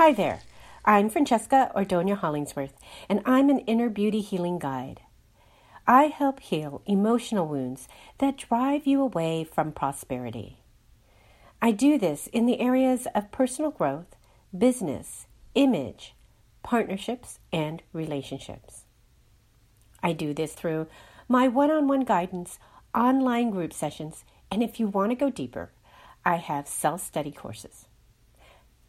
Hi there. I'm Francesca Ordonia Hollingsworth, and I'm an inner beauty healing guide. I help heal emotional wounds that drive you away from prosperity. I do this in the areas of personal growth, business, image, partnerships, and relationships. I do this through my one on one guidance, online group sessions, and if you want to go deeper, I have self study courses.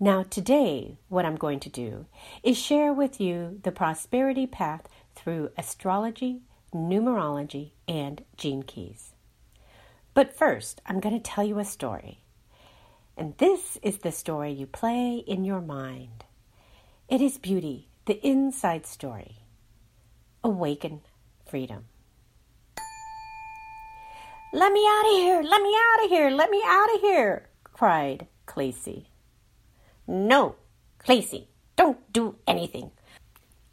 Now, today, what I'm going to do is share with you the prosperity path through astrology, numerology, and gene keys. But first, I'm going to tell you a story. And this is the story you play in your mind. It is beauty, the inside story. Awaken freedom. Let me out of here! Let me out of here! Let me out of here! cried Clacy. No, Clacy, don't do anything.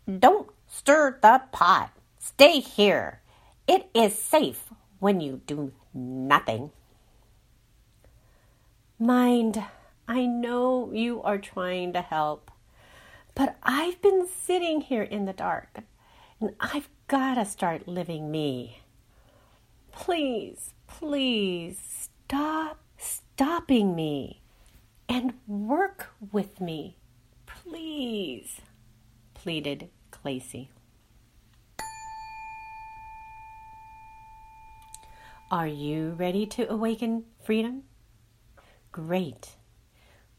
Don't stir the pot. Stay here. It is safe when you do nothing. Mind, I know you are trying to help, but I've been sitting here in the dark and I've got to start living me. Please, please stop stopping me and work with me, please, pleaded Clacy. Are you ready to awaken freedom? Great.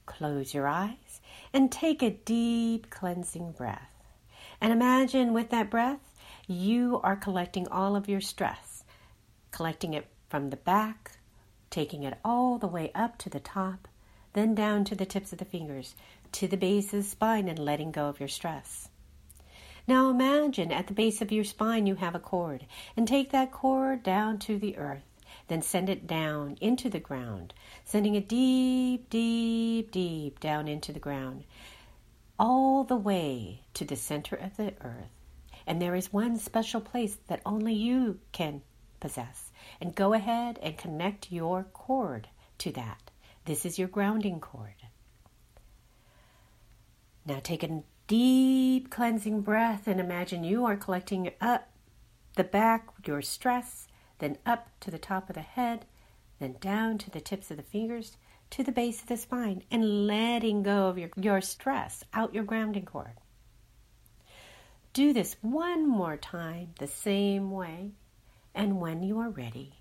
Close your eyes and take a deep cleansing breath. And imagine with that breath, you are collecting all of your stress, collecting it from the back, taking it all the way up to the top, then down to the tips of the fingers, to the base of the spine, and letting go of your stress. Now imagine at the base of your spine you have a cord, and take that cord down to the earth. Then send it down into the ground, sending it deep, deep, deep down into the ground, all the way to the center of the earth. And there is one special place that only you can possess. And go ahead and connect your cord to that. This is your grounding cord. Now take a deep cleansing breath and imagine you are collecting up the back, your stress, then up to the top of the head, then down to the tips of the fingers, to the base of the spine, and letting go of your, your stress out your grounding cord. Do this one more time the same way, and when you are ready,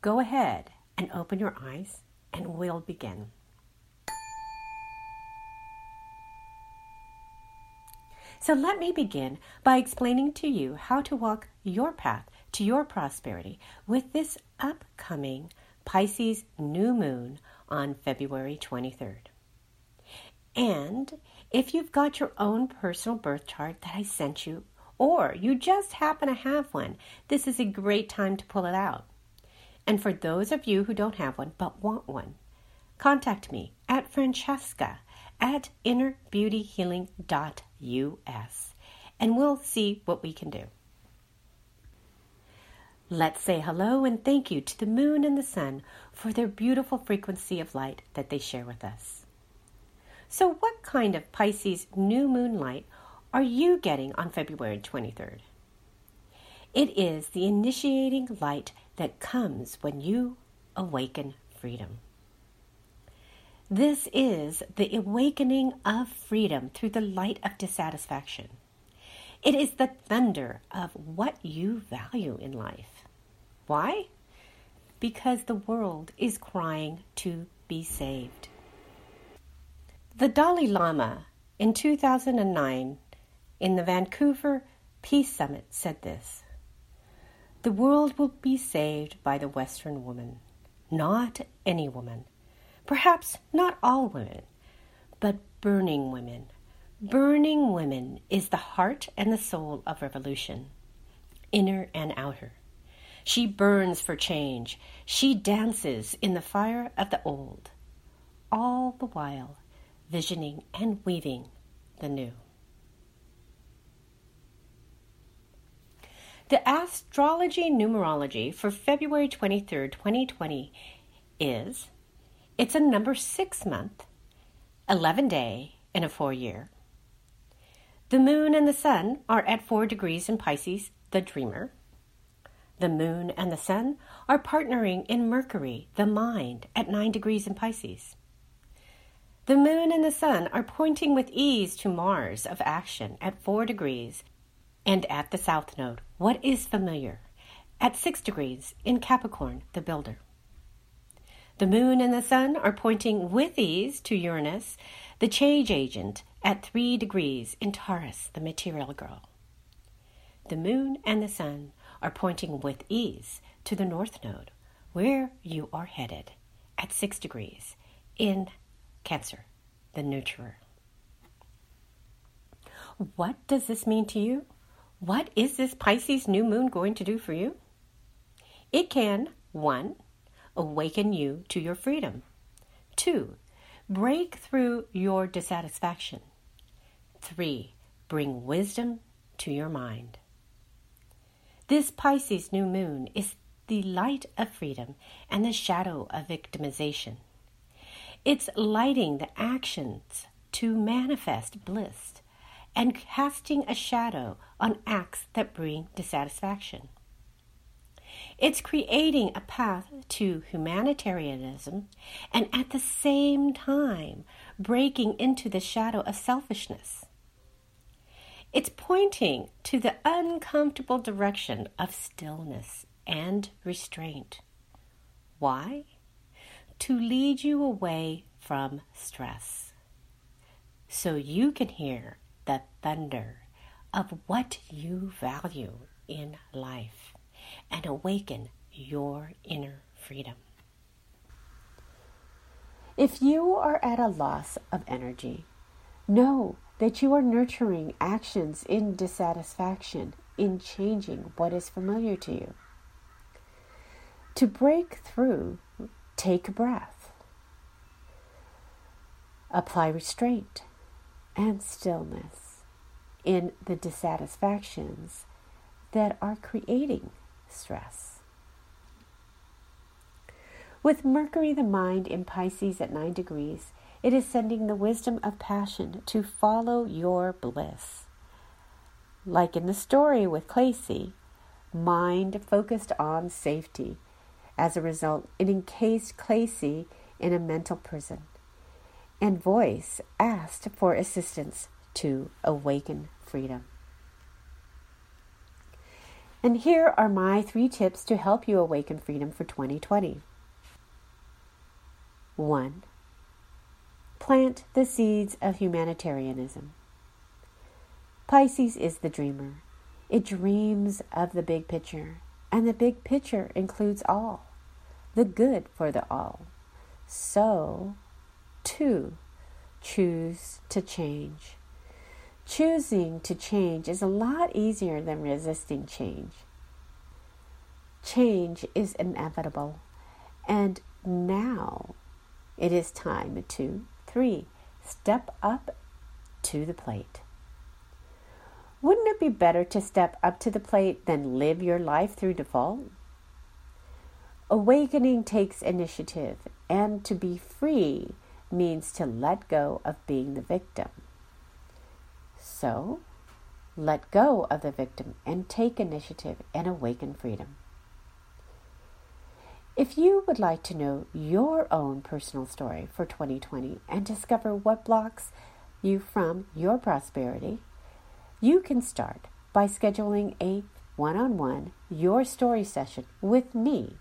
go ahead and open your eyes and we'll begin. So let me begin by explaining to you how to walk your path to your prosperity with this upcoming Pisces new moon on February 23rd. And if you've got your own personal birth chart that I sent you, or you just happen to have one, this is a great time to pull it out. And for those of you who don't have one but want one, contact me at Francesca at innerbeautyhealing.us and we'll see what we can do. Let's say hello and thank you to the moon and the sun for their beautiful frequency of light that they share with us. So, what kind of Pisces new moon light are you getting on February 23rd? It is the initiating light that comes when you awaken freedom. This is the awakening of freedom through the light of dissatisfaction. It is the thunder of what you value in life. Why? Because the world is crying to be saved. The Dalai Lama in 2009 in the Vancouver Peace Summit said this the world will be saved by the Western woman, not any woman, perhaps not all women, but burning women. Burning women is the heart and the soul of revolution, inner and outer. She burns for change. She dances in the fire of the old, all the while visioning and weaving the new. The astrology numerology for February 23rd, 2020 is it's a number 6 month, 11 day, in a four year. The moon and the sun are at four degrees in Pisces, the dreamer. The moon and the sun are partnering in Mercury, the mind, at nine degrees in Pisces. The moon and the sun are pointing with ease to Mars of action at four degrees and at the south node. What is familiar? At six degrees in Capricorn, the builder. The moon and the sun are pointing with ease to Uranus, the change agent, at three degrees in Taurus, the material girl. The moon and the sun are pointing with ease to the north node, where you are headed, at six degrees in Cancer, the nurturer. What does this mean to you? What is this Pisces new moon going to do for you? It can, one, awaken you to your freedom. Two, break through your dissatisfaction. Three, bring wisdom to your mind. This Pisces new moon is the light of freedom and the shadow of victimization. It's lighting the actions to manifest bliss and casting a shadow on acts that bring dissatisfaction. It's creating a path to humanitarianism and at the same time breaking into the shadow of selfishness. It's pointing to the uncomfortable direction of stillness and restraint. Why? To lead you away from stress so you can hear the thunder of what you value in life and awaken your inner freedom. If you are at a loss of energy, know that you are nurturing actions in dissatisfaction, in changing what is familiar to you. To break through, take a breath. Apply restraint and stillness in the dissatisfactions that are creating stress. With Mercury, the mind, in Pisces at 9 degrees, it is sending the wisdom of passion to follow your bliss. Like in the story with Clacy, mind focused on safety. As a result, it encased Clacy in a mental prison, and voice asked for assistance to awaken freedom. And here are my three tips to help you awaken freedom for 2020. 1. Plant the seeds of humanitarianism. Pisces is the dreamer. It dreams of the big picture, and the big picture includes all, the good for the all. So, 2. Choose to change. Choosing to change is a lot easier than resisting change. Change is inevitable, and now it is time to three step up to the plate. Wouldn't it be better to step up to the plate than live your life through default? Awakening takes initiative, and to be free means to let go of being the victim. So, let go of the victim and take initiative and awaken freedom. If you would like to know your own personal story for 2020 and discover what blocks you from your prosperity, you can start by scheduling a one on one Your Story session with me.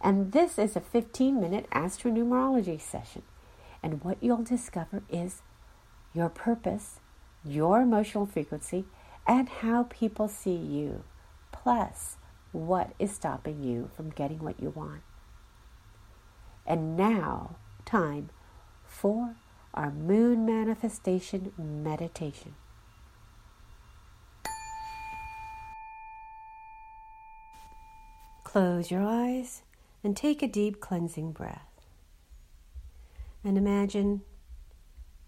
And this is a 15 minute astronumerology session. And what you'll discover is your purpose your emotional frequency, and how people see you, plus what is stopping you from getting what you want. And now, time for our moon manifestation meditation. Close your eyes and take a deep cleansing breath. And imagine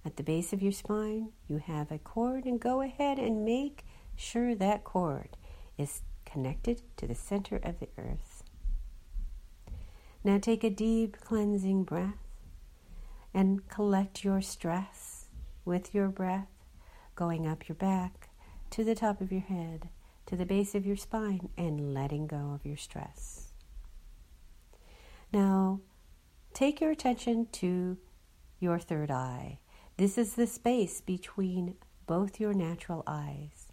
at the base of your spine, you have a cord, and go ahead and make sure that cord is connected to the center of the earth. Now take a deep cleansing breath and collect your stress, with your breath, going up your back to the top of your head, to the base of your spine, and letting go of your stress. Now, take your attention to your third eye. This is the space between both your natural eyes.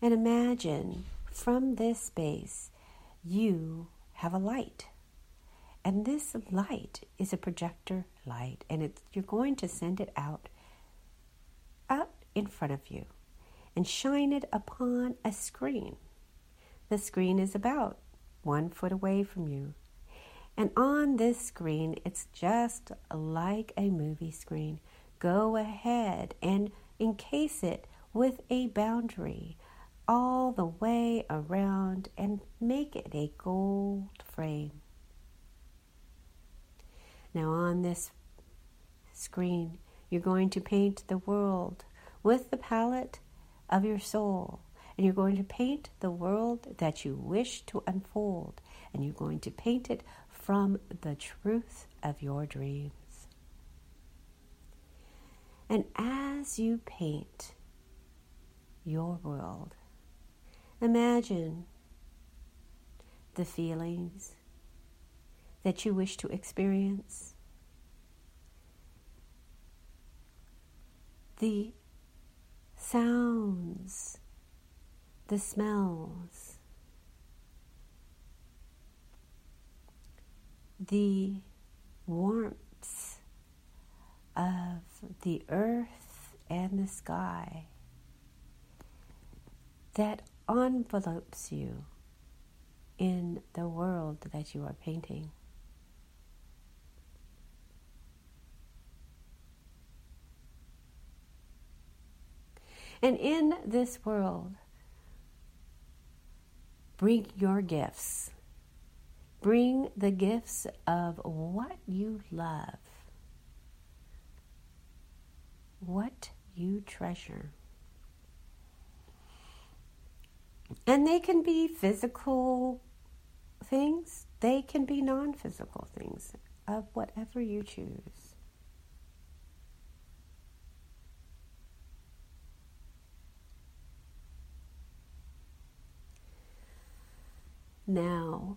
And imagine from this space you have a light. And this light is a projector light, and it's, you're going to send it out, out in front of you, and shine it upon a screen. The screen is about one foot away from you. And on this screen, it's just like a movie screen. Go ahead and encase it with a boundary all the way around and make it a gold frame. Now, on this screen, you're going to paint the world with the palette of your soul. And you're going to paint the world that you wish to unfold. And you're going to paint it from the truth of your dreams. And as you paint your world, imagine the feelings that you wish to experience, the sounds, the smells, the warmth of the earth and the sky that envelopes you in the world that you are painting. And in this world, bring your gifts. Bring the gifts of what you love, what you treasure. And they can be physical things, they can be non physical things of whatever you choose. Now,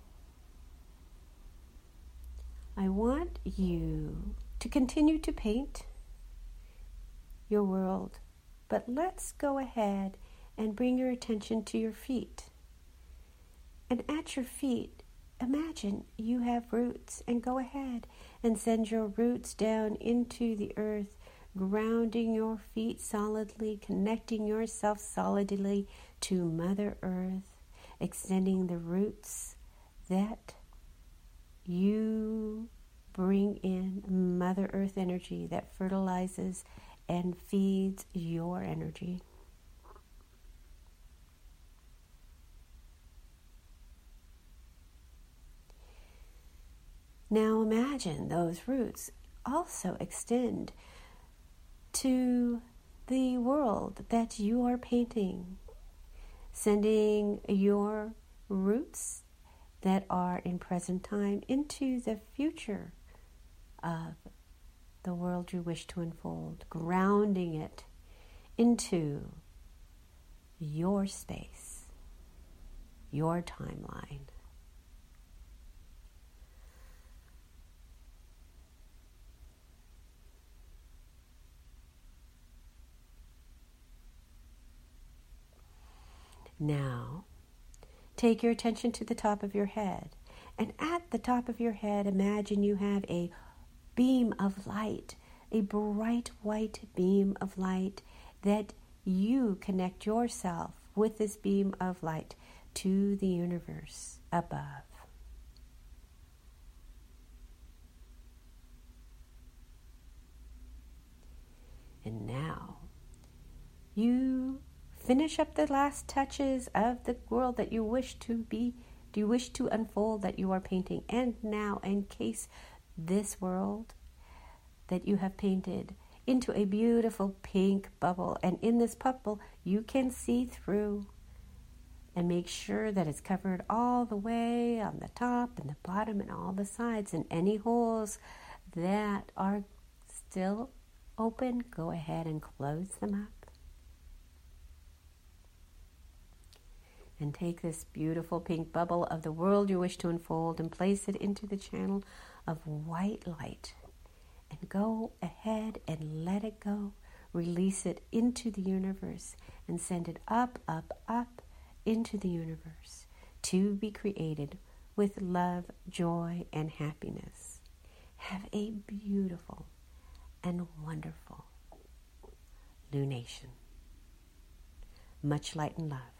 I want you to continue to paint your world, but let's go ahead and bring your attention to your feet. And at your feet, imagine you have roots, and go ahead and send your roots down into the earth, grounding your feet solidly, connecting yourself solidly to Mother Earth extending the roots that you bring in Mother Earth energy that fertilizes and feeds your energy. Now imagine those roots also extend to the world that you are painting sending your roots that are in present time into the future of the world you wish to unfold, grounding it into your space, your timeline. Now, take your attention to the top of your head. And at the top of your head, imagine you have a beam of light, a bright white beam of light that you connect yourself with this beam of light to the universe above. And now you Finish up the last touches of the world that you wish to be, do you wish to unfold that you are painting. And now encase this world that you have painted into a beautiful pink bubble. And in this bubble, you can see through and make sure that it's covered all the way on the top and the bottom and all the sides and any holes that are still open, go ahead and close them up. And take this beautiful pink bubble of the world you wish to unfold and place it into the channel of white light. And go ahead and let it go. Release it into the universe and send it up, up, up into the universe to be created with love, joy, and happiness. Have a beautiful and wonderful lunation. Much light and love.